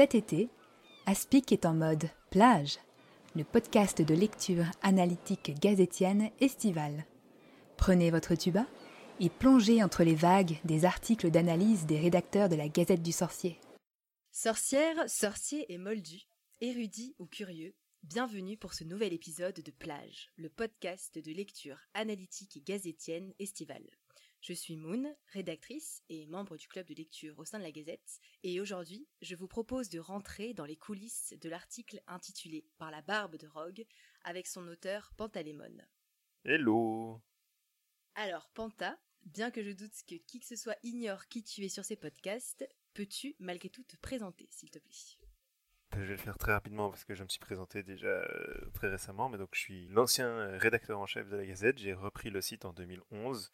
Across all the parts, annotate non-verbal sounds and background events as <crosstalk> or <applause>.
Cet été, Aspic est en mode plage, le podcast de lecture analytique gazétienne estivale. Prenez votre tuba et plongez entre les vagues des articles d'analyse des rédacteurs de la Gazette du Sorcier. Sorcières, sorciers et moldus, érudits ou curieux, bienvenue pour ce nouvel épisode de Plage, le podcast de lecture analytique et gazettienne estivale. Je suis Moon, rédactrice et membre du club de lecture au sein de la Gazette, et aujourd'hui, je vous propose de rentrer dans les coulisses de l'article intitulé Par la barbe de Rogue avec son auteur Pantalémon. Hello Alors, Panta, bien que je doute que qui que ce soit ignore qui tu es sur ces podcasts, peux-tu malgré tout te présenter, s'il te plaît? Je vais le faire très rapidement parce que je me suis présenté déjà euh, très récemment, mais donc je suis l'ancien rédacteur en chef de la Gazette. J'ai repris le site en 2011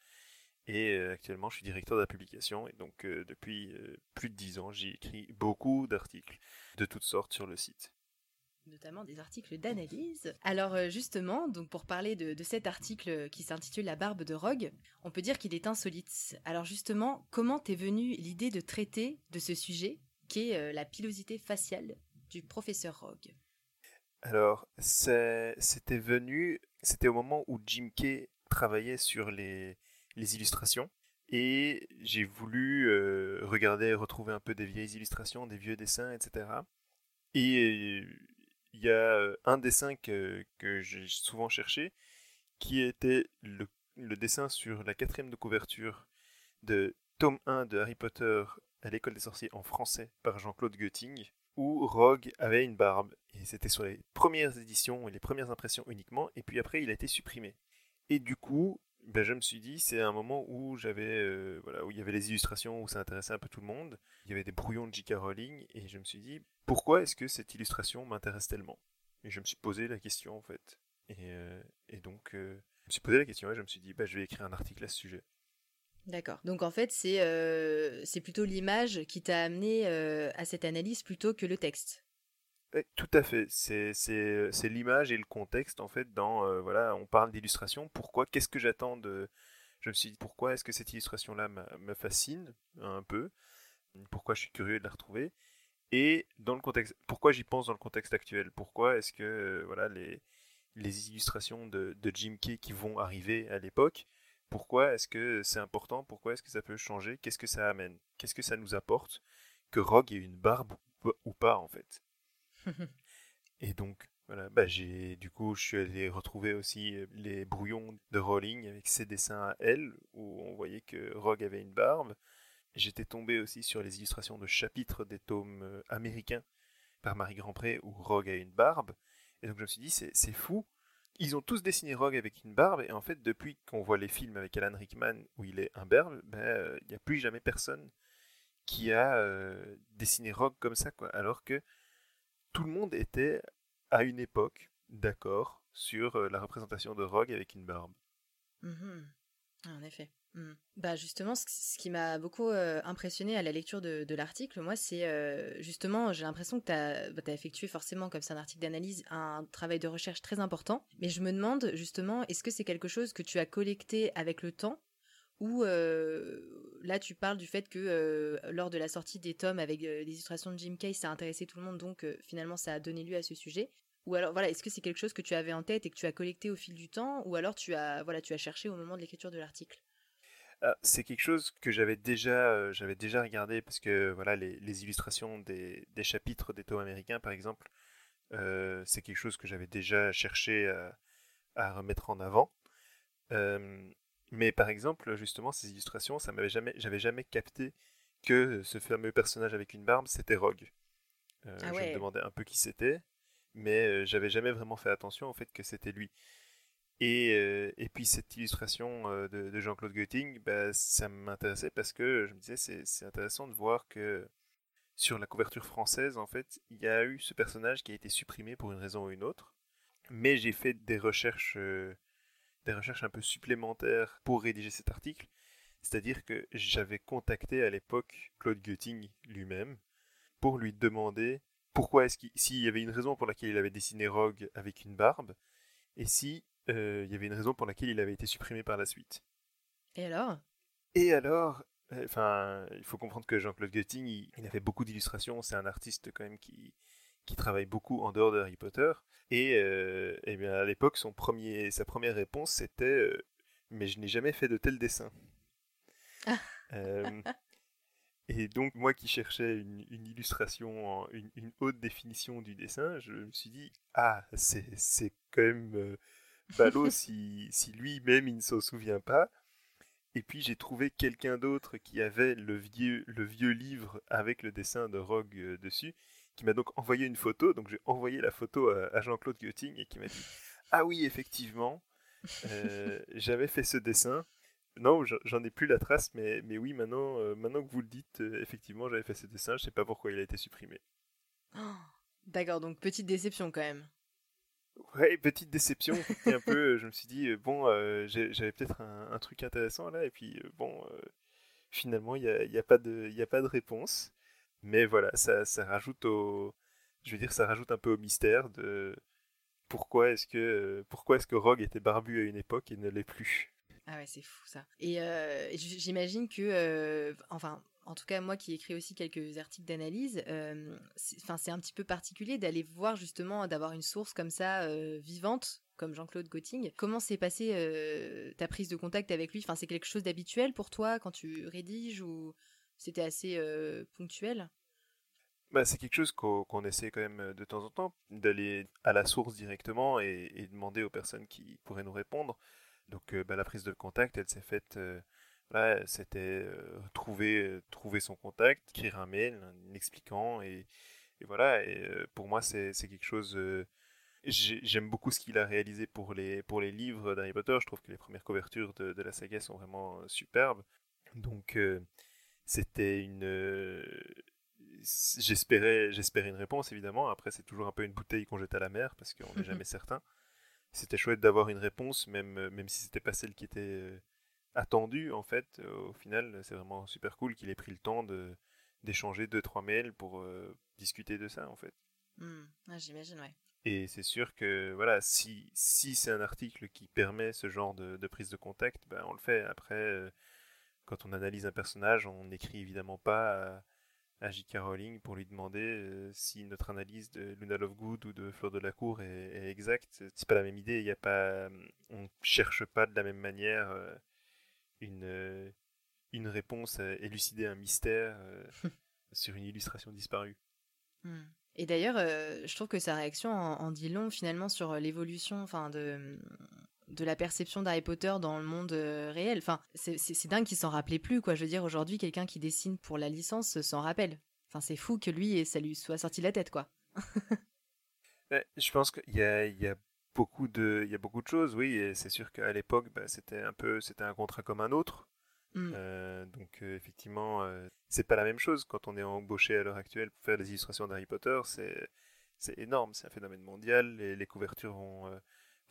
et euh, actuellement, je suis directeur de la publication. Et donc, euh, depuis euh, plus de dix ans, j'ai écrit beaucoup d'articles de toutes sortes sur le site. Notamment des articles d'analyse. Alors, justement, donc pour parler de, cet article qui s'intitule La barbe de Rogue, on peut dire qu'il est insolite. Alors, justement, comment t'es venue l'idée de traiter de ce sujet qui est la pilosité faciale du professeur Rogue? Alors, c'était venu, c'était au moment où Jim Kay travaillait sur les, les illustrations. Et j'ai voulu euh, regarder, retrouver un peu des vieilles illustrations, des vieux dessins, etc. Et il y a un dessin que, que j'ai souvent cherché, qui était le, le, dessin sur la quatrième de couverture de tome 1 de Harry Potter à l'école des sorciers en français par Jean-Claude Götting, où Rogue avait une barbe. Et c'était sur les premières éditions et les premières impressions uniquement, et puis après il a été supprimé. Et du coup, ben, je me suis dit, c'est un moment où j'avais, euh, voilà, où il y avait les illustrations, où ça intéressait un peu tout le monde. Il y avait des brouillons de J.K. Rowling, et je me suis dit, pourquoi est-ce que cette illustration m'intéresse tellement? Et je me suis posé la question, en fait. Et, euh, et donc, euh, je me suis posé la question, et je me suis dit, bah, je vais écrire un article à ce sujet. D'accord. Donc en fait, c'est c'est plutôt l'image qui t'a amené à cette analyse plutôt que le texte. Tout à fait. C'est l'image et le contexte, en fait, dans, euh, voilà, on parle d'illustration. Pourquoi Qu'est-ce que j'attends de... Je me suis dit, pourquoi est-ce que cette illustration-là me fascine un peu? Pourquoi je suis curieux de la retrouver? Et dans le contexte, pourquoi j'y pense dans le contexte actuel? Pourquoi est-ce que, euh, voilà, les, les illustrations de, Jim Kay qui vont arriver à l'époque, pourquoi est-ce que c'est important? Pourquoi est-ce que ça peut changer? Qu'est-ce que ça amène? Qu'est-ce que ça nous apporte? Que Rogue ait une barbe ou pas, en fait? <laughs> et donc, voilà, bah j'ai du coup, je suis allé retrouver aussi euh, les brouillons de Rowling avec ses dessins à elle, où on voyait que Rogue avait une barbe. J'étais tombé aussi sur les illustrations de chapitres des tomes euh, américains par Marie Grandpré, où Rogue a une barbe. Et donc je me suis dit, c'est fou. Ils ont tous dessiné Rogue avec une barbe, et en fait, depuis qu'on voit les films avec Alan Rickman où il est un ben, il n'y a plus jamais personne qui a euh, dessiné Rogue comme ça, quoi. Alors que tout le monde était à une époque d'accord sur euh, la représentation de Rogue avec une barbe. Mmh en effet. Mmh. Bah justement, ce, qui m'a beaucoup euh, impressionné à la lecture de, l'article, moi, c'est euh, justement, j'ai l'impression que tu as, bah, effectué forcément, comme c'est un article d'analyse, un travail de recherche très important. Mais je me demande justement, est-ce que c'est quelque chose que tu as collecté avec le temps ou là tu parles du fait que lors de la sortie des tomes avec les illustrations de Jim Kay, ça a intéressé tout le monde, donc finalement ça a donné lieu à ce sujet. Ou alors voilà, est-ce que c'est quelque chose que tu avais en tête et que tu as collecté au fil du temps, ou alors tu as voilà, tu as cherché au moment de l'écriture de l'article? Ah, C'est quelque chose que j'avais déjà, j'avais déjà regardé parce que voilà, les, illustrations des, chapitres des tomes américains, par exemple, c'est quelque chose que j'avais déjà cherché à, remettre en avant. Mais par exemple, justement, ces illustrations, ça m'avait jamais, j'avais jamais capté que ce fameux personnage avec une barbe, c'était Rogue. Euh, ah je me demandais un peu qui c'était, mais euh, j'avais jamais vraiment fait attention au fait que c'était lui. Et, euh, et, puis cette illustration de, Jean-Claude Götting, bah, ça m'intéressait parce que je me disais c'est intéressant de voir que sur la couverture française, en fait, il y a eu ce personnage qui a été supprimé pour une raison ou une autre. Mais j'ai fait des recherches des recherches un peu supplémentaires pour rédiger cet article. C'est-à-dire que j'avais contacté à l'époque Claude Götting lui-même pour lui demander pourquoi est-ce qu'il s'il y avait une raison pour laquelle il avait dessiné Rogue avec une barbe et si euh, il y avait une raison pour laquelle il avait été supprimé par la suite. Et alors? Et alors, Enfin, il faut comprendre que Jean-Claude Götting, il, a fait beaucoup d'illustrations. C'est un artiste quand même qui, qui travaille beaucoup en dehors de Harry Potter. Et, euh, eh bien à l'époque, son premier, sa première réponse c'était euh, Mais je n'ai jamais fait de tel dessin. Ah. <laughs> Euh, et donc, moi qui cherchais une, illustration, une, une, haute définition du dessin, je me suis dit Ah, c'est quand même ballot si, <laughs> si lui-même il ne s'en souvient pas. Et puis j'ai trouvé quelqu'un d'autre qui avait le vieux, le vieux livre avec le dessin de Rogue dessus, qui m'a donc envoyé une photo. Donc j'ai envoyé la photo à, Jean-Claude Götting et qui m'a dit Ah oui, effectivement, euh, <laughs> j'avais fait ce dessin. Non, j'en ai plus la trace, mais, mais oui, maintenant, euh, maintenant que vous le dites, effectivement, j'avais fait ce dessin. Je sais pas pourquoi il a été supprimé. D'accord, donc petite déception quand même. Ouais, petite déception. un peu, je me suis dit, euh, bon, euh, j'avais peut-être un, truc intéressant là, et puis euh, bon, finalement, il n'y a, y a, pas de, y a pas de réponse. Mais voilà, ça, ça rajoute au. Je veux dire, ça rajoute un peu au mystère de pourquoi est-ce que, pourquoi est-ce que Rogue était barbu à une époque et ne l'est plus. Ah ouais, c'est fou ça. Et j'imagine que, enfin, en tout cas moi qui écris aussi quelques articles d'analyse, euh, c'est un petit peu particulier d'aller voir justement d'avoir une source comme ça euh, vivante comme Jean-Claude Gotting. Comment s'est passée euh, ta prise de contact avec lui? Enfin c'est quelque chose d'habituel pour toi quand tu rédiges ou c'était assez ponctuel? Bah, c'est quelque chose qu'on essaie quand même de temps en temps, d'aller à la source directement et, demander aux personnes qui pourraient nous répondre. Donc bah, la prise de contact, elle s'est faite c'était trouver, trouver son contact, écrire un mail, en expliquant, et, voilà. Et euh, pour moi, c'est quelque chose. J'aime beaucoup ce qu'il a réalisé pour les, pour les livres d'Harry Potter. Je trouve que les premières couvertures de la saga sont vraiment superbes. Donc, c'était une. J'espérais, j'espérais une réponse évidemment. Après, c'est toujours un peu une bouteille qu'on jette à la mer parce qu'on n'est <laughs> jamais certain. C'était chouette d'avoir une réponse, même, même si c'était pas celle qui était attendu en fait. Euh, au final, c'est vraiment super cool qu'il ait pris le temps de d'échanger deux trois mails pour euh, discuter de ça en fait. Mmh. J'imagine, ouais. Et c'est sûr que voilà, si, si c'est un article qui permet ce genre de, de prise de contact, ben, on le fait. Après, euh, quand on analyse un personnage, on n'écrit évidemment pas à, J.K. Rowling pour lui demander si notre analyse de Luna Lovegood ou de Fleur de la Cour est, est exacte. C'est pas la même idée. Il y a pas, on cherche pas de la même manière une, euh, une réponse à élucider un mystère euh, <laughs> sur une illustration disparue. Hmm. Et d'ailleurs, euh, je trouve que sa réaction en, dit long finalement sur l'évolution enfin, de, de la perception d'Harry Potter dans le monde réel. Enfin, c'est dingue qu'il s'en rappelait plus, quoi. Je veux dire, aujourd'hui, quelqu'un qui dessine pour la licence s'en rappelle. Enfin, c'est fou que lui, ça lui soit sorti de la tête, quoi. <laughs> je pense qu'il y a, y a beaucoup de, il y a beaucoup de choses, oui. Et c'est sûr qu'à l'époque, bah, c'était un peu, c'était un contrat comme un autre. Mm. Euh, donc euh, effectivement, euh, c'est pas la même chose quand on est embauché à l'heure actuelle pour faire des illustrations d'Harry Potter. C'est, c'est énorme, c'est un phénomène mondial. Les, les couvertures vont,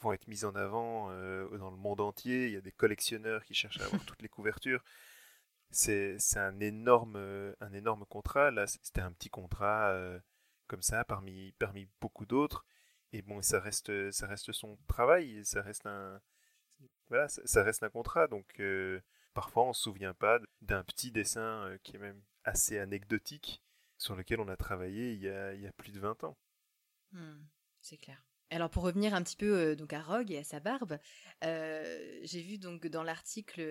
vont être mises en avant dans le monde entier. Il y a des collectionneurs qui cherchent à avoir <laughs> toutes les couvertures. C'est, un énorme, un énorme contrat. Là, c'était un petit contrat comme ça parmi, parmi beaucoup d'autres. Et bon, ça reste, ça reste son travail, ça reste un, voilà, ça, reste un contrat. Donc euh, parfois, on se souvient pas d'un petit dessin euh, qui est même assez anecdotique sur lequel on a travaillé il y a, il y a plus de 20 ans. Hmm, c'est clair. Alors pour revenir un petit peu euh, donc à Rogue et à sa barbe, j'ai vu donc dans l'article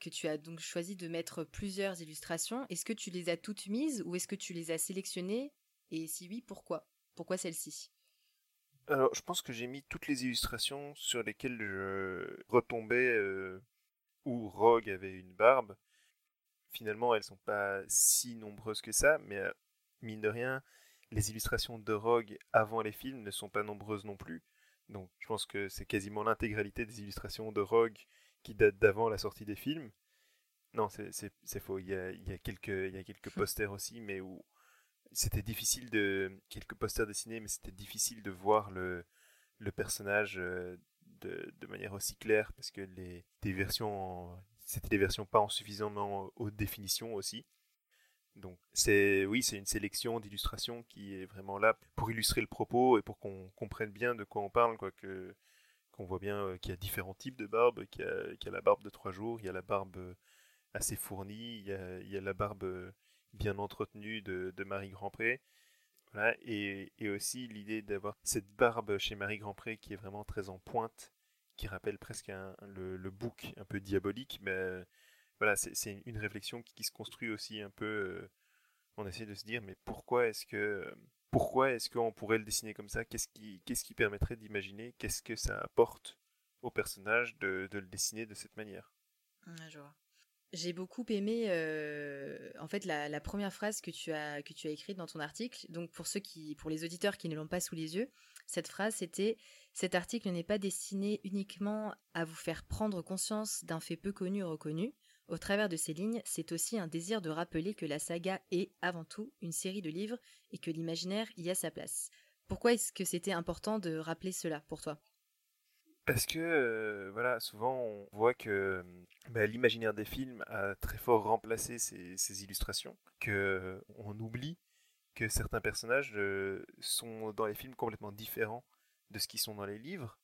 que tu as donc choisi de mettre plusieurs illustrations. Est-ce que tu les as toutes mises ou est-ce que tu les as sélectionnées? Et si oui, pourquoi? Pourquoi celle-ci? Alors, je pense que j'ai mis toutes les illustrations sur lesquelles je retombais euh, où Rogue avait une barbe. Finalement, elles sont pas si nombreuses que ça, mais euh, mine de rien, les illustrations de Rogue avant les films ne sont pas nombreuses non plus. Donc, je pense que c'est quasiment l'intégralité des illustrations de Rogue qui datent d'avant la sortie des films. Non, c'est faux. Il y, a, il, y a quelques, il y a quelques posters aussi, mais où c'était difficile de quelques posters dessinés, mais c'était difficile de voir le, le personnage euh, de, de, manière aussi claire parce que les des versions c'était des versions pas en suffisamment haute définition aussi. Donc c'est oui c'est une sélection d'illustrations qui est vraiment là pour illustrer le propos et pour qu'on comprenne bien de quoi on parle quoi que qu'on voit bien euh, qu'il y a différents types de barbes, qu'il y, a, la barbe de trois jours, il y a la barbe assez fournie. Il y a, il y a la barbe bien entretenue de, de Marie Grandpré. Voilà, et, et aussi l'idée d'avoir cette barbe chez Marie Grandpré qui est vraiment très en pointe, qui rappelle presque un, le, le bouc un peu diabolique, mais voilà, c'est une réflexion qui, se construit aussi un peu. on essaie de se dire, mais pourquoi est-ce que pourquoi est-ce qu'on pourrait le dessiner comme ça? Qu'est-ce qui, qui permettrait d'imaginer? Qu'est-ce que ça apporte au personnage de, le dessiner de cette manière? Vois. J'ai beaucoup aimé euh, en fait la, la, première phrase que tu as que tu as écrite dans ton article. Donc pour ceux qui pour les auditeurs qui ne l'ont pas sous les yeux, cette phrase c'était cet article n'est pas destiné uniquement à vous faire prendre conscience d'un fait peu connu ou reconnu. Au travers de ces lignes, c'est aussi un désir de rappeler que la saga est avant tout une série de livres et que l'imaginaire y a sa place. Pourquoi est-ce que c'était important de rappeler cela pour toi? Parce que, euh, voilà, souvent on voit que bah, l'imaginaire des films a très fort remplacé ces, illustrations, que on oublie que certains personnages euh, sont dans les films complètement différents de ce qu'ils sont dans les livres,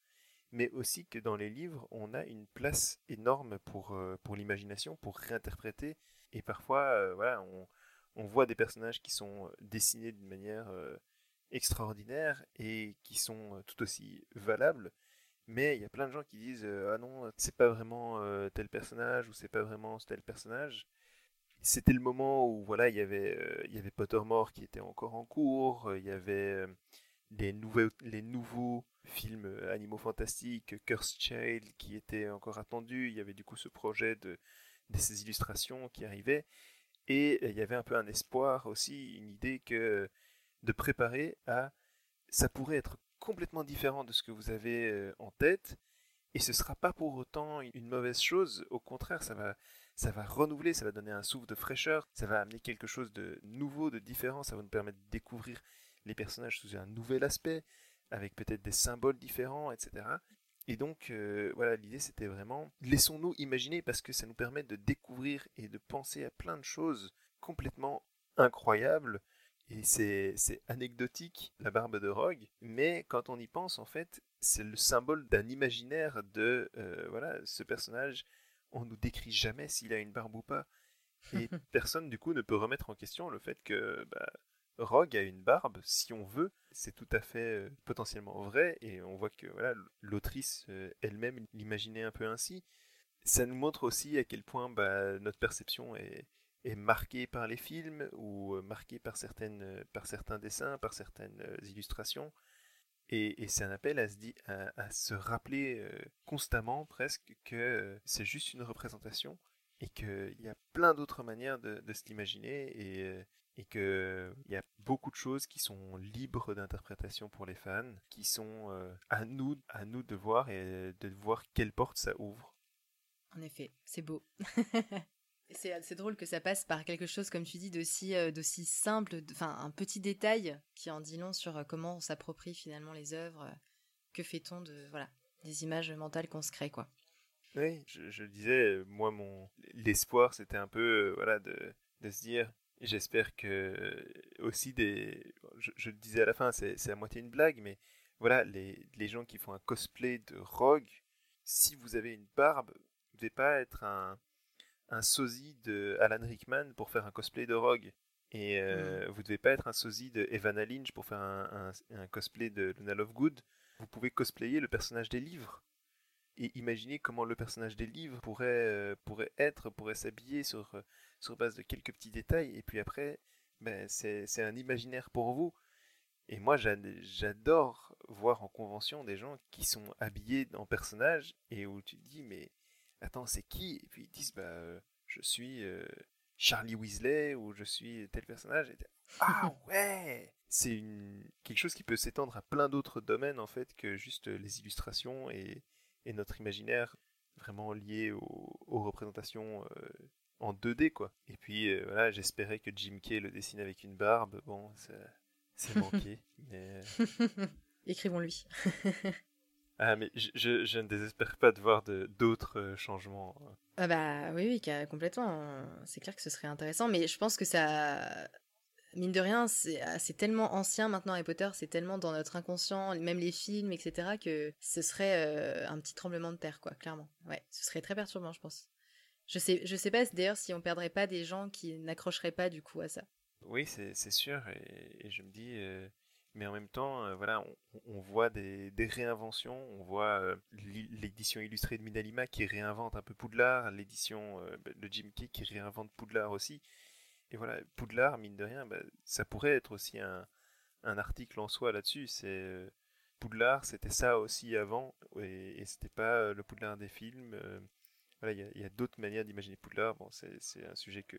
mais aussi que dans les livres, on a une place énorme pour, euh, pour l'imagination, pour réinterpréter, et parfois, euh, voilà, on, on, voit des personnages qui sont dessinés d'une manière euh, extraordinaire et qui sont tout aussi valables, mais il y a plein de gens qui disent ah non c'est pas vraiment euh, tel personnage ou c'est pas vraiment tel personnage c'était le moment où voilà il y avait euh, il y avait Pottermore qui était encore en cours il y avait euh, les nouveaux films animaux fantastiques Cursed Child qui était encore attendu. Il y avait du coup ce projet de, ces illustrations qui arrivaient. Et il y avait un peu un espoir aussi une idée que de préparer à ça pourrait être complètement différent de ce que vous avez euh, en tête, et ce sera pas pour autant une mauvaise chose, au contraire, ça va, ça va renouveler, ça va donner un souffle de fraîcheur, ça va amener quelque chose de nouveau, de différent, ça va nous permettre de découvrir les personnages sous un nouvel aspect, avec peut-être des symboles différents, etc. Et donc, euh, voilà, l'idée c'était vraiment, laissons-nous imaginer, parce que ça nous permet de découvrir et de penser à plein de choses complètement incroyables, et c'est anecdotique, la barbe de Rogue, mais quand on y pense, en fait, c'est le symbole d'un imaginaire de, euh, voilà, ce personnage, on nous décrit jamais s'il a une barbe ou pas. Et <laughs> personne, du coup, ne peut remettre en question le fait que bah, Rogue a une barbe, si on veut, c'est tout à fait euh, potentiellement vrai, et on voit que voilà, l'autrice euh, elle-même l'imaginait un peu ainsi. Ça nous montre aussi à quel point bah, notre perception est, est marqué par les films ou euh, marqué par, certaines, par certains dessins, par certaines illustrations. Et, c'est un appel à se, à se rappeler constamment presque que c'est juste une représentation et qu'il y a plein d'autres manières de, de se l'imaginer et, et qu'il y a beaucoup de choses qui sont libres d'interprétation pour les fans, qui sont à, nous, à nous de voir et de voir quelle porte ça ouvre. En effet, c'est beau. <laughs> C'est drôle que ça passe par quelque chose, comme tu dis, d'aussi euh, simple, enfin un petit détail qui en dit long sur euh, comment on s'approprie finalement les œuvres. Euh, que fait-on de voilà des images mentales qu'on se crée quoi. Oui, je, je disais, moi mon l'espoir c'était un peu voilà de, de se dire, j'espère que aussi des, je, je, le disais à la fin, c'est à moitié une blague, mais voilà les, les gens qui font un cosplay de Rogue, si vous avez une barbe, vous devez pas être un un sosie de Alan Rickman pour faire un cosplay de Rogue. Et euh, mm. vous devez pas être un sosie de Evanna Lynch pour faire un, un, cosplay de Luna Lovegood. Vous pouvez cosplayer le personnage des livres. Et imaginez comment le personnage des livres pourrait, euh, pourrait être, pourrait s'habiller sur, euh, sur base de quelques petits détails. Et puis après, ben, c'est un imaginaire pour vous. Et moi, j'adore voir en convention des gens qui sont habillés en personnage et où tu te dis, mais attends, c'est qui? Et puis ils disent, bah, je suis euh, Charlie Weasley ou je suis tel personnage. Ah ouais C'est quelque chose qui peut s'étendre à plein d'autres domaines en fait que juste les illustrations et, et notre imaginaire vraiment lié aux, aux représentations euh, en 2D quoi. Et puis voilà, j'espérais que Jim Kay le dessine avec une barbe. Bon, c'est manqué, <laughs> mais... <laughs> Écrivons-lui. Ah, mais je, je, ne désespère pas de voir d'autres euh, changements. Ah bah oui, oui, complètement. C'est clair que ce serait intéressant, mais je pense que ça... Mine de rien, ah, c'est tellement ancien maintenant Harry Potter, c'est tellement dans notre inconscient, même les films, etc., que ce serait euh, un petit tremblement de terre, quoi, clairement. Ouais, ce serait très perturbant, je pense. Je sais, je sais pas d'ailleurs si on perdrait pas des gens qui n'accrocheraient pas du coup à ça. Oui, c'est sûr, et, je me dis, euh, mais en même temps, euh, voilà, on, voit des, réinventions, on voit euh, l'édition illustrée de Minalima qui réinvente un peu Poudlard, l'édition bah, de Jim Key qui réinvente Poudlard aussi. Et voilà, Poudlard, mine de rien, bah, ça pourrait être aussi un, article en soi là-dessus. C'est Poudlard, c'était ça aussi avant, et, et c'était pas le Poudlard des films. Voilà, il y a, a d'autres manières d'imaginer Poudlard. Bon, c'est un sujet que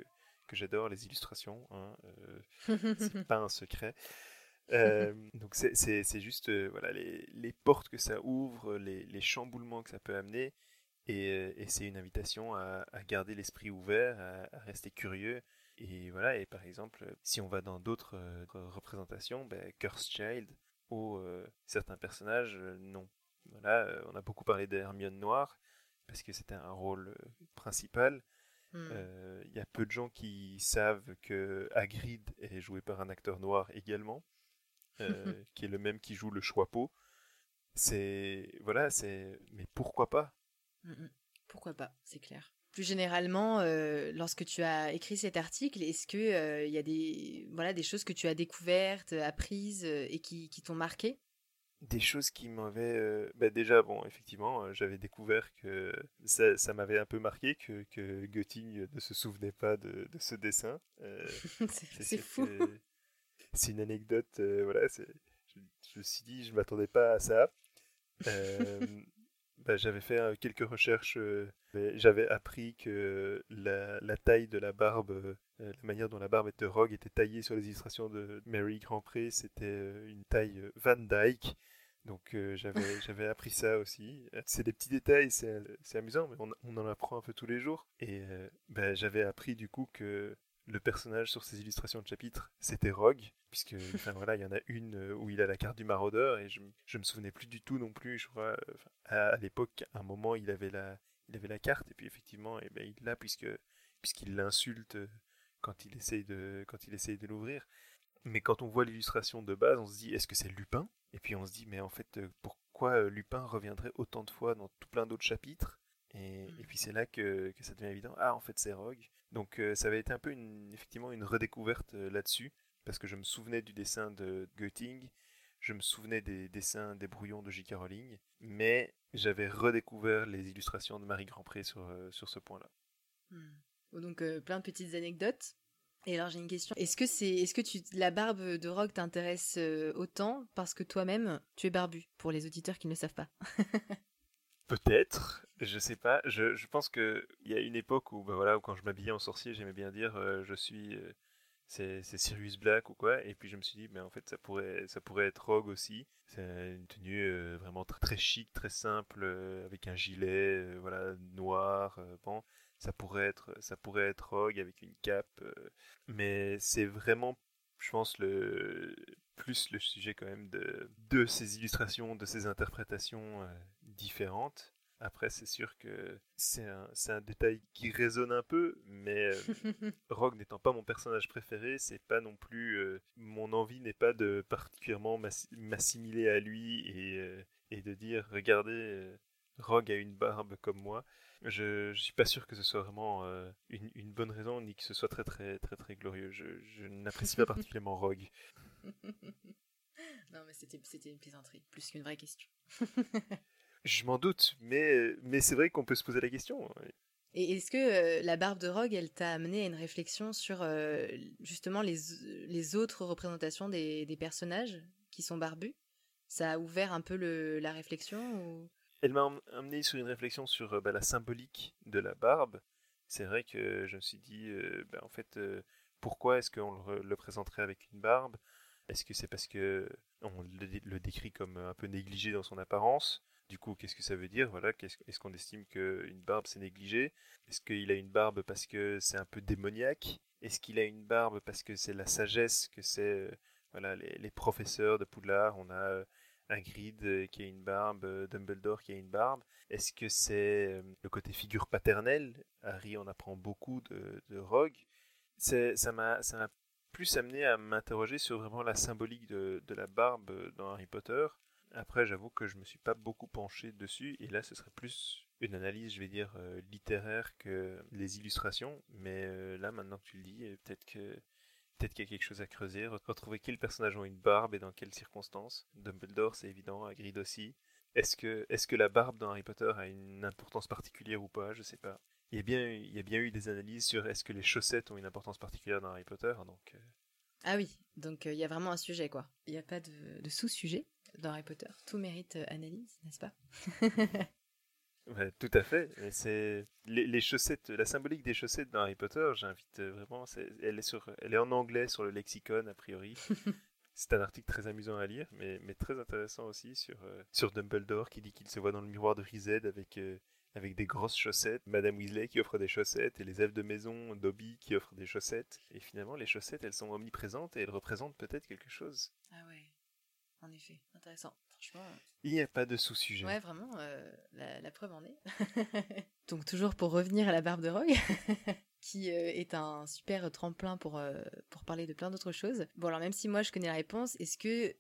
que j'adore, les illustrations. Hein, euh, c'est <laughs> pas un secret. Euh, donc c'est juste euh, voilà les, les, portes que ça ouvre, les, les, chamboulements que ça peut amener, et, et c'est une invitation à, à garder l'esprit ouvert, à, rester curieux. Et voilà, et par exemple, si on va dans d'autres représentations, ben, Curse Child, où certains personnages, non. Voilà, on a beaucoup parlé d'Hermione Noire, parce que c'était un rôle principal. Il hmm. euh, y a peu de gens qui savent que Hagrid est joué par un acteur noir également, euh, <laughs> qui est le même qui joue le Choixpeau. C'est voilà, c'est mais pourquoi pas? Hmm, hmm. Pourquoi pas, c'est clair. Plus généralement, euh, lorsque tu as écrit cet article, est-ce que il y a des voilà des choses que tu as découvertes, apprises et qui, qui t'ont marqué? Des choses qui m'avaient euh, bah, déjà bon effectivement euh, j'avais découvert que ça, ça m'avait un peu marqué que, que Götting ne se souvenait pas de, de ce dessin. Euh, <laughs> c'est fou. c'est une anecdote voilà je, je, me suis dit je m'attendais pas à ça. <laughs> Bah, j'avais fait quelques recherches j'avais appris que la, la, taille de la barbe la manière dont la barbe était rogue était taillée sur les illustrations de Mary Grandpré c'était une taille Van Dyke donc euh, <laughs> j'avais, appris ça aussi. C'est des petits détails, c'est, amusant, mais on, on, en apprend un peu tous les jours. Et euh, ben, j'avais appris du coup que le personnage sur ces illustrations de chapitres, c'était Rogue, puisque voilà, il y en a une euh, où il a la carte du maraudeur, et je, je me souvenais plus du tout non plus, je crois, à, l'époque, à un moment, il avait la, il avait la carte, et puis effectivement, et eh ben, il l'a, puisqu'il l'insulte quand il essaye de, quand il essaye de l'ouvrir. Mais quand on voit l'illustration de base, on se dit, est-ce que c'est Lupin? Et puis on se dit, mais en fait, euh, pourquoi euh, Lupin reviendrait autant de fois dans tout plein d'autres chapitres? Et, et, puis c'est là que, que, ça devient évident. Ah, en fait, c'est Rogue. Donc euh, ça avait été un peu une, effectivement une redécouverte là-dessus, parce que je me souvenais du dessin de Götting, je me souvenais des dessins des brouillons de J.K. Rowling, mais j'avais redécouvert les illustrations de Marie Grandpré sur, sur ce point-là. Hmm. Donc plein de petites anecdotes. Et alors j'ai une question. Est-ce que c'est, est-ce que tu, la barbe de Rogue t'intéresse euh, autant parce que toi-même tu es barbu pour les auditeurs qui ne le savent pas? <laughs> Peut-être, je sais pas. Je, je pense que il y a une époque où, bah voilà, où quand je m'habillais en sorcier, j'aimais bien dire euh, je suis, euh, c'est, Sirius Black ou quoi. Et puis je me suis dit, mais en fait ça pourrait, ça pourrait être Rogue aussi. C'est une tenue vraiment très, très chic, très simple, avec un gilet, voilà, noir. bon ça pourrait être ça pourrait être Rogue avec une cape euh, mais c'est vraiment je pense le plus le sujet quand même de de ces illustrations de ces interprétations euh, différentes. Après c'est sûr que c'est un, un détail qui résonne un peu mais euh, <laughs> Rogue n'étant pas mon personnage préféré c'est pas non plus mon envie n'est pas de particulièrement m'assimiler à lui et, et de dire regardez Rogue a une barbe comme moi je, ne suis pas sûr que ce soit vraiment euh, une, bonne raison, ni que ce soit très très très très glorieux. Je, n'apprécie pas <laughs> particulièrement Rogue. non, mais c'était, une plaisanterie, plus qu'une vraie question. <laughs> je m'en doute, mais, mais c'est vrai qu'on peut se poser la question. Et est-ce que euh, la barbe de Rogue, elle t'a amené à une réflexion sur euh, justement les, les autres représentations des, des, personnages qui sont barbus? Ça a ouvert un peu le, la réflexion ou? Elle m'a amené sur une réflexion sur euh, bah, la symbolique de la barbe. C'est vrai que je me suis dit, euh, bah, en fait, euh, pourquoi est-ce qu'on le, présenterait avec une barbe? Est-ce que c'est parce que on le, décrit comme un peu négligé dans son apparence? Du coup, qu'est-ce que ça veut dire? Voilà, est-ce qu'on estime qu'une barbe c'est négligé? Est-ce qu'il a une barbe parce que c'est un peu démoniaque? Est-ce qu'il a une barbe parce que c'est la sagesse, que c'est voilà les, les, professeurs de Poudlard? On a Hagrid euh, qui a une barbe, euh, Dumbledore qui a une barbe Est-ce que c'est euh, le côté figure paternelle? Harry en apprend beaucoup de, de Rogue. Ça m'a plus amené à m'interroger sur vraiment la symbolique de, la barbe dans Harry Potter. Après, j'avoue que je me suis pas beaucoup penché dessus, et là, ce serait plus une analyse, je vais dire, littéraire que les illustrations. Mais là, maintenant que tu le dis, peut-être que peut-être qu'il y a quelque chose à creuser, retrouver quels personnages ont une barbe et dans quelles circonstances. Dumbledore, c'est évident, Hagrid aussi. Est-ce que, est que la barbe dans Harry Potter a une importance particulière ou pas? Je sais pas. Il y a bien, il y a bien eu des analyses sur est-ce que les chaussettes ont une importance particulière dans Harry Potter, donc. Euh. Ah oui, donc euh, il y a vraiment un sujet quoi. Il n'y a pas de, sous-sujet dans Harry Potter. Tout mérite euh, analyse, n'est-ce pas? <laughs> tout à fait. C'est les, chaussettes, la symbolique des chaussettes dans Harry Potter. J'invite vraiment. elle est sur, elle est en anglais sur le lexicon a priori. <laughs> C'est un article très amusant à lire, mais, mais très intéressant aussi sur, euh, sur Dumbledore qui dit qu'il se voit dans le miroir de Rized avec, euh, avec des grosses chaussettes, Madame Weasley qui offre des chaussettes, et les elfes de maison, Dobby qui offre des chaussettes. Et finalement, les chaussettes, elles sont omniprésentes et elles représentent peut-être quelque chose. Ah ouais, en effet, intéressant. Franchement. Euh, Il n'y a pas de sous-sujet. Ouais, vraiment, la, la, preuve en est. <laughs> Donc, toujours pour revenir à la barbe de Rogue. <laughs> qui euh, est un super tremplin pour, euh, pour parler de plein d'autres choses. Bon, alors même si moi je connais la réponse, est-ce que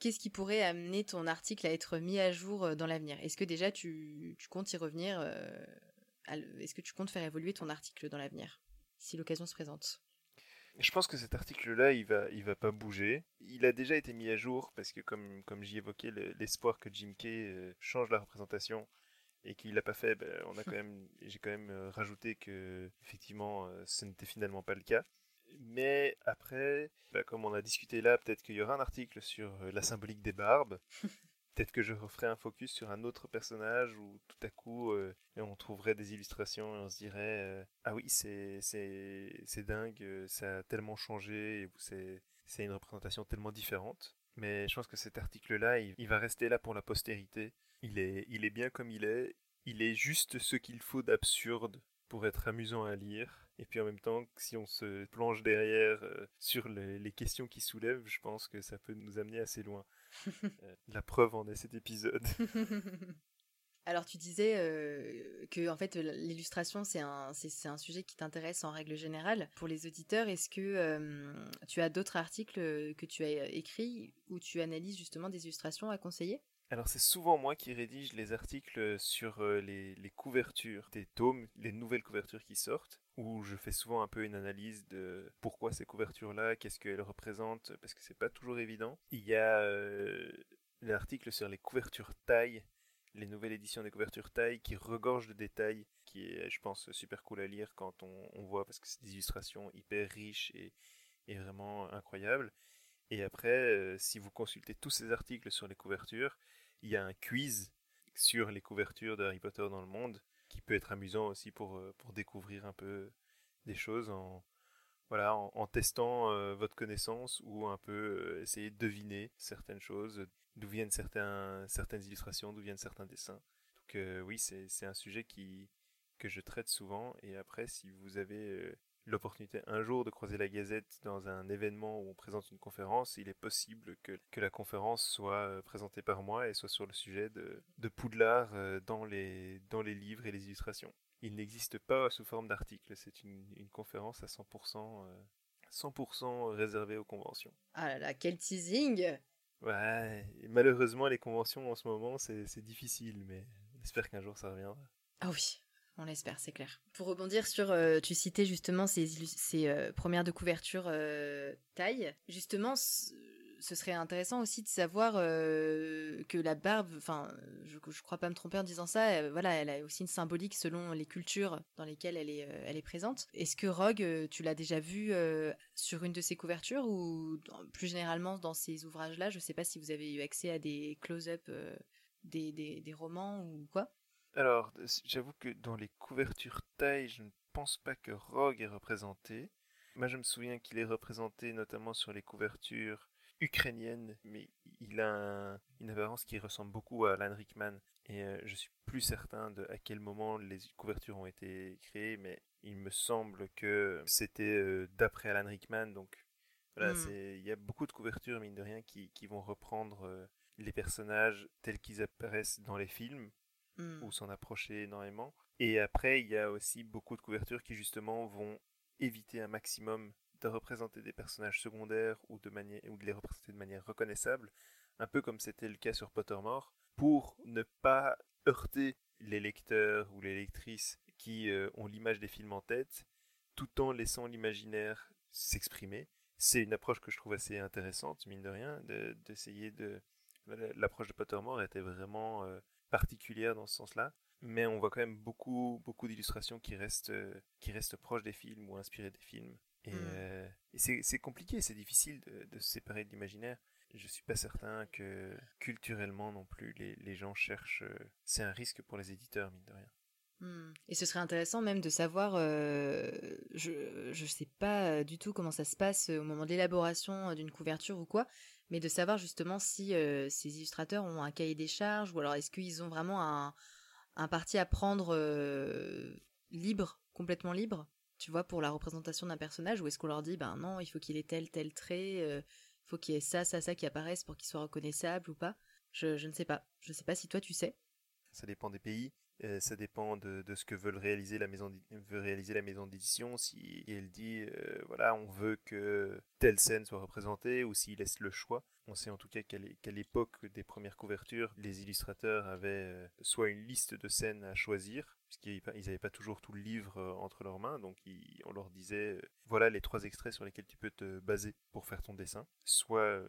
qu'est-ce qui pourrait amener ton article à être mis à jour euh, dans l'avenir? Est-ce que déjà tu, tu, comptes y revenir Est-ce que tu comptes faire évoluer ton article dans l'avenir si l'occasion se présente? Je pense que cet article-là, il va, il va pas bouger. Il a déjà été mis à jour parce que, comme, comme j'y évoquais, l'espoir que Jim Kay change la représentation et qu'il l'a pas fait, ben, on a <laughs> quand même, j'ai quand même euh, rajouté que effectivement, euh, ce n'était finalement pas le cas. Mais après, ben, comme on a discuté là, peut-être qu'il y aura un article sur euh, la symbolique des barbes. <laughs> peut-être que je referai un focus sur un autre personnage où tout à coup on trouverait des illustrations et on se dirait ah oui c'est c'est dingue ça a tellement changé c'est c'est une représentation tellement différente. Mais je pense que cet article là il va rester là pour la postérité. Il est, il est bien comme il est. Il est juste ce qu'il faut d'absurde pour être amusant à lire. Et puis en même temps, si on se plonge derrière euh, sur les, questions qu'il soulève, je pense que ça peut nous amener assez loin. <laughs> Euh, la preuve en est cet épisode. <laughs> Alors tu disais euh, que en fait l'illustration c'est un c'est un sujet qui t'intéresse en règle générale. Pour les auditeurs, est-ce que tu as d'autres articles que tu as écrits où tu analyses justement des illustrations à conseiller? Alors c'est souvent moi qui rédige les articles sur euh, les, couvertures des tomes, les nouvelles couvertures qui sortent, où je fais souvent un peu une analyse de pourquoi ces couvertures-là, qu'est-ce qu'elles représentent, parce que c'est pas toujours évident. Il y a euh, l'article sur les couvertures taille, les nouvelles éditions des couvertures taille qui regorgent de détails, qui est je pense super cool à lire quand on, voit, parce que c'est des illustrations hyper riches et, et vraiment incroyables. Et après, euh, si vous consultez tous ces articles sur les couvertures, il y a un quiz sur les couvertures de Harry Potter dans le monde qui peut être amusant aussi pour, euh, pour découvrir un peu des choses en, voilà, en, testant euh, votre connaissance ou un peu essayer de deviner certaines choses, d'où viennent certains, certaines illustrations, d'où viennent certains dessins. Donc oui, c'est un sujet qui, que je traite souvent. Et après, si vous avez l'opportunité un jour de croiser la Gazette dans un événement où on présente une conférence, il est possible que, que la conférence soit euh, présentée par moi et soit sur le sujet de, de Poudlard euh, dans les, dans les livres et les illustrations. Il n'existe pas sous forme d'article, c'est une, une, conférence à 100%, 100% euh, réservée aux conventions. Ah là là, quel teasing Ouais, malheureusement les conventions en ce moment c'est difficile, mais j'espère qu'un jour ça reviendra. Ah oui, on l'espère, c'est clair. Pour rebondir sur, euh, tu citais justement ces, ces euh, premières de couverture euh, taille. Justement, ce serait intéressant aussi de savoir que la barbe, enfin, je, je crois pas me tromper en disant ça. voilà, elle a aussi une symbolique selon les cultures dans lesquelles elle est, elle est présente. Est-ce que Rogue, tu l'as déjà vu sur une de ses couvertures ou plus généralement dans ces ouvrages-là? Je sais pas si vous avez eu accès à des close-up des, des romans ou quoi. Alors, j'avoue que dans les couvertures taille, je ne pense pas que Rogue est représenté. Moi, je me souviens qu'il est représenté notamment sur les couvertures ukrainiennes, mais il a une apparence qui ressemble beaucoup à Alan Rickman. Et euh, je suis plus certain de à quel moment les couvertures ont été créées, mais il me semble que c'était euh, d'après Alan Rickman. Donc voilà, hmm. il y a beaucoup de couvertures, mine de rien, qui, vont reprendre euh, les personnages tels qu'ils apparaissent dans les films Hmm. ou s'en approcher énormément. Et après, il y a aussi beaucoup de couvertures qui justement vont éviter un maximum de représenter des personnages secondaires ou de, manière, ou de les représenter de manière reconnaissable, un peu comme c'était le cas sur Pottermore, pour ne pas heurter les lecteurs ou les lectrices qui ont l'image des films en tête, tout en laissant l'imaginaire s'exprimer. C'est une approche que je trouve assez intéressante, mine de rien, d'essayer de... L'approche de Pottermore était vraiment particulière dans ce sens-là mais on voit quand même beaucoup, beaucoup d'illustrations qui restent, qui restent proches des films ou inspirées des films. Et, euh, c'est compliqué, c'est difficile de, se séparer de l'imaginaire. Je suis pas certain que culturellement non plus les, les gens cherchent. Euh, c'est un risque pour les éditeurs, mine de rien. Hmm. Et ce serait intéressant même de savoir, euh, je ne sais pas du tout comment ça se passe au moment de l'élaboration d'une couverture ou quoi, mais de savoir justement si ces illustrateurs ont un cahier des charges ou alors est-ce qu'ils ont vraiment un, parti à prendre libre, complètement libre, tu vois, pour la représentation d'un personnage, ou est-ce qu'on leur dit, ben non, il faut qu'il ait tel, tel trait, il faut qu'il y ait ça, ça, ça qui apparaisse pour qu'il soit reconnaissable ou pas? Je ne sais pas. Je ne sais pas si toi tu sais. Ça dépend des pays. Euh, ça dépend de, ce que veulent réaliser la maison veut réaliser la maison d'édition. Si elle dit euh, voilà on veut que telle scène soit représentée ou s'il laisse le choix. On sait en tout cas qu'à l'époque des premières couvertures les illustrateurs avaient euh, soit une liste de scènes à choisir puisqu'ils n'avaient pas toujours tout le livre entre leurs mains. Donc on leur disait voilà les trois extraits sur lesquels tu peux te baser pour faire ton dessin. Soit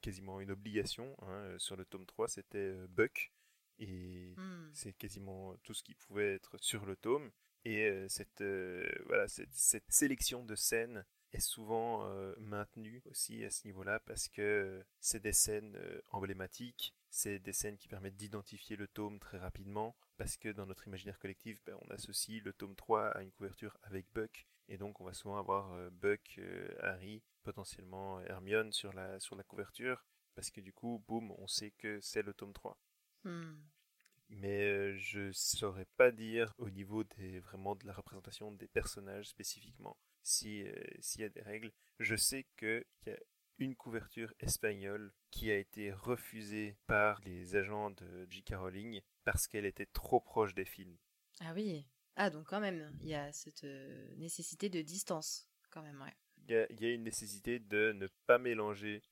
quasiment une obligation hein, sur le tome 3 c'était Buck et hmm. c'est quasiment tout ce qui pouvait être sur le tome. Et euh, cette, euh, voilà, cette, cette, sélection de scènes est souvent euh, maintenue aussi à ce niveau-là parce que c'est des scènes emblématiques, c'est des scènes qui permettent d'identifier le tome très rapidement parce que dans notre imaginaire collectif, ben, on associe le tome 3 à une couverture avec Buck et donc on va souvent avoir Buck, Harry, potentiellement Hermione sur la, sur la couverture parce que du coup, boum, on sait que c'est le tome 3. Hmm. Mais je saurais pas dire au niveau des vraiment de la représentation des personnages spécifiquement si s'il y a des règles. Je sais qu'il y a une couverture espagnole qui a été refusée par les agents de J.K. Rowling parce qu'elle était trop proche des films. Ah oui. Ah donc quand même, il y a cette nécessité de distance quand même, ouais il y, a une nécessité de ne pas mélanger.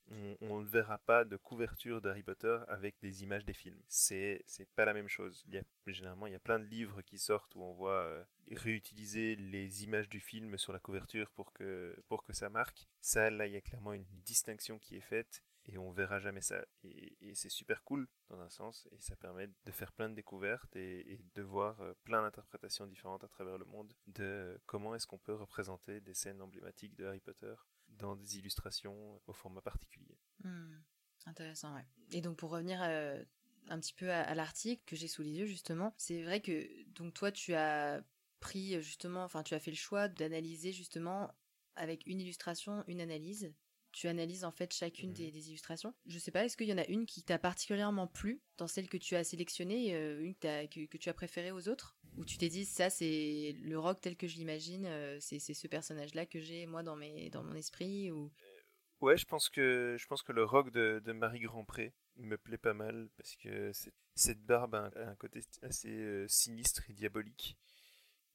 On, ne verra pas de couverture d'Harry Potter avec des images des films. C'est c'est pas la même chose. Généralement, il y a plein de livres qui sortent où on voit euh, réutiliser les images du film sur la couverture pour que pour que ça marque. Ça, là, il y a clairement une distinction qui est faite et on verra jamais ça. Et, c'est super cool dans un sens, et ça permet de faire plein de découvertes et, de voir euh, plein d'interprétations différentes à travers le monde de comment est-ce qu'on peut représenter des scènes emblématiques de Harry Potter dans des illustrations au format particulier. Hmm. intéressant, ouais. Et donc pour revenir euh, un petit peu à, l'article que j'ai sous les yeux justement, c'est vrai que donc toi tu as pris justement, enfin tu as fait le choix d'analyser justement avec une illustration, une analyse tu analyses en fait chacune mmh. des, illustrations. Je sais pas, est-ce qu'il y en a une qui t'a particulièrement plu dans celle que tu as sélectionnée, euh, une que, tu as préférée aux autres? Ou tu t'es dit, ça c'est le rock tel que je l'imagine, euh, c'est ce personnage-là que j'ai moi dans, mes, dans mon esprit ou... Euh, ouais, je pense que, je pense que le rock de, Marie Grandpré me plaît pas mal parce que cette barbe a un, côté assez sinistre et diabolique.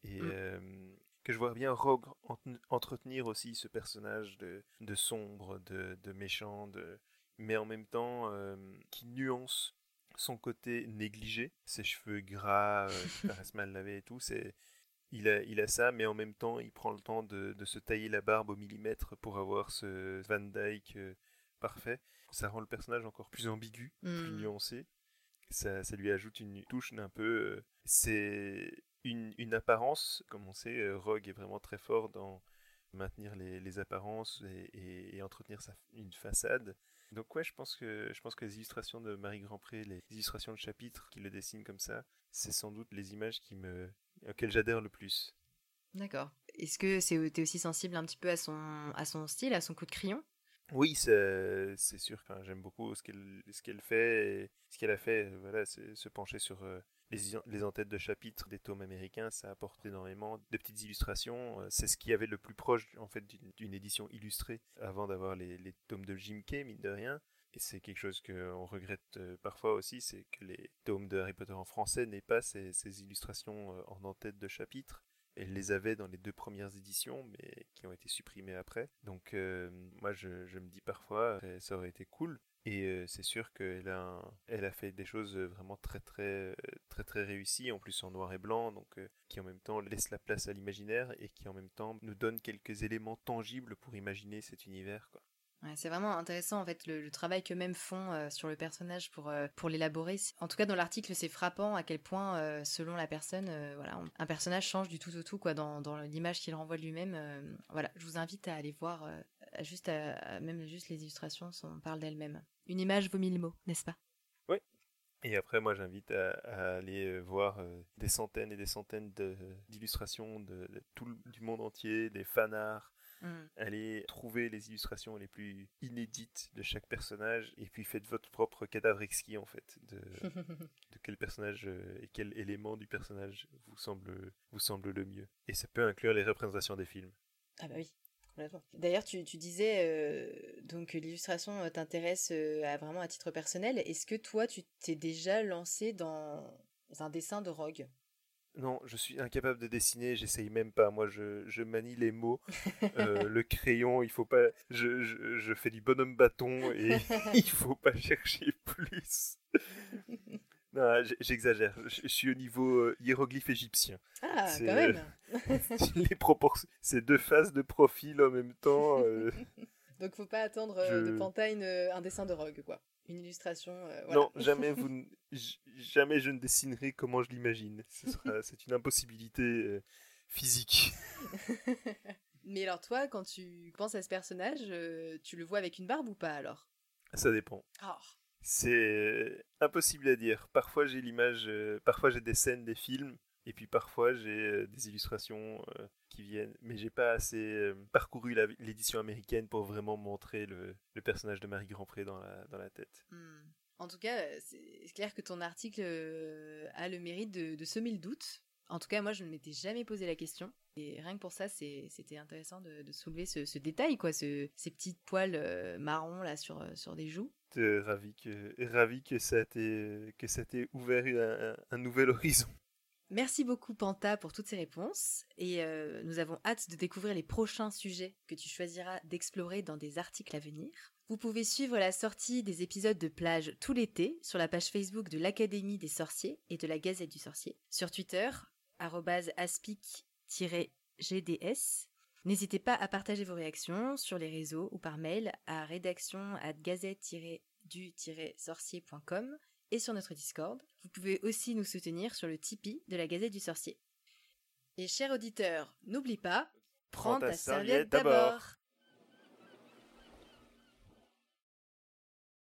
Et, mmh que je vois bien Rogue entretenir aussi ce personnage de, de sombre, de, de, méchant, de... mais en même temps euh, qui nuance son côté négligé, ses cheveux gras, euh, qui paraissent mal lavés et tout, c'est il a, il a ça, mais en même temps, il prend le temps de, de se tailler la barbe au millimètre pour avoir ce Van Dyke euh, parfait. Ça rend le personnage encore plus ambigu, plus hmm. nuancé. Ça, ça, lui ajoute une touche d'un peu. c'est une, apparence, comme on sait, euh, Rogue est vraiment très fort dans maintenir les, apparences et, entretenir sa, une façade. Donc ouais, je pense que je pense que les illustrations de Marie Grandpré, les illustrations de chapitres qui le dessinent comme ça, c'est sans doute les images qui me auxquelles j'adhère le plus. D'accord. Est-ce que c'est t'es aussi sensible un petit peu à son à son style, à son coup de crayon? Oui, c'est sûr. que j'aime beaucoup ce qu'elle ce qu'elle fait, et ce qu'elle a fait. Voilà, se pencher sur euh, les, en-têtes de chapitres des tomes américains, ça apporte énormément de petites illustrations. Euh, c'est ce qui avait le plus proche en fait d'une édition illustrée avant d'avoir les, les, tomes de Jim Kay, mine de rien. Et c'est quelque chose qu'on regrette euh, parfois aussi, c'est que les tomes de Harry Potter en français n'aient pas ces, ces illustrations euh, en en-tête de chapitres. Elle les avait dans les deux premières éditions, mais qui ont été supprimées après. Donc moi, je, me dis parfois, ça aurait été cool. Et c'est sûr qu'elle a, elle a fait des choses vraiment très très très très réussies, en plus en noir et blanc, donc qui en même temps laisse la place à l'imaginaire et qui en même temps nous donne quelques éléments tangibles pour imaginer cet univers. C'est vraiment intéressant en fait le, travail qu'eux-mêmes font euh, sur le personnage pour euh, pour l'élaborer. En tout cas dans l'article c'est frappant à quel point euh, selon la personne voilà un personnage change du tout au tout quoi dans, dans l'image qu'il renvoie lui-même. voilà je vous invite à aller voir juste même juste les illustrations sont, parlent d'elles-mêmes. Une image vaut mille mots n'est-ce pas? Oui. Et après, moi, j'invite à, aller voir des centaines et des centaines d'illustrations de, tout du monde entier, des fanarts, Mm. Allez trouver les illustrations les plus inédites de chaque personnage et puis faites votre propre cadavre exquis en fait de, <laughs> de quel personnage euh, et quel élément du personnage vous semble, vous semble le mieux. Et ça peut inclure les représentations des films. Ah bah oui. D'ailleurs, tu, tu, disais euh, donc que l'illustration euh, t'intéresse à, vraiment à titre personnel. Est-ce que toi, tu t'es déjà lancé dans un dessin de Rogue? Non, je suis incapable de dessiner, j'essaye même pas. Moi, je, je manie les mots. Euh, <laughs> le crayon, il faut pas. Je, je, je fais du bonhomme bâton et <laughs> il faut pas chercher plus. Non, j'exagère. Je suis au niveau euh, hiéroglyphe égyptien. Ah, quand même. <laughs> les proportions, c'est deux faces de profil en même temps. Euh... Donc, faut pas attendre euh, de Pantine un dessin de Rogue, quoi une illustration. Euh, non, jamais vous, jamais je ne dessinerai comment je l'imagine. <laughs> c'est une impossibilité euh, physique. <laughs> Mais alors toi, quand tu penses à ce personnage, euh, tu le vois avec une barbe ou pas alors? Ça dépend. Oh. C'est impossible à dire. Parfois j'ai l'image, parfois j'ai des scènes des films et puis parfois j'ai euh, des illustrations euh, qui viennent, mais j'ai pas assez euh, parcouru l'édition américaine pour vraiment montrer le, personnage de Marie Grandpré dans la, dans la tête. Hmm. En tout cas, c'est clair que ton article a le mérite de, semer le doute. En tout cas, moi, je ne m'étais jamais posé la question. Et rien que pour ça, c'était intéressant de, soulever ce, détail, quoi, ces petites poils marrons là sur, sur des joues. Ravi que, ravi que ça t'ait ouvert un nouvel horizon. Merci beaucoup Panta pour toutes ces réponses et euh, nous avons hâte de découvrir les prochains sujets que tu choisiras d'explorer dans des articles à venir. Vous pouvez suivre la sortie des épisodes de plage tout l'été sur la page Facebook de l'Académie des sorciers et de la Gazette du sorcier, sur Twitter aspic-gds. N'hésitez pas à partager vos réactions sur les réseaux ou par mail à rédaction gazette-du-sorcier.com et sur notre Discord. Vous pouvez aussi nous soutenir sur le Tipeee de la Gazette du Sorcier. Et chers auditeurs, n'oublie pas, prends ta, serviette d'abord.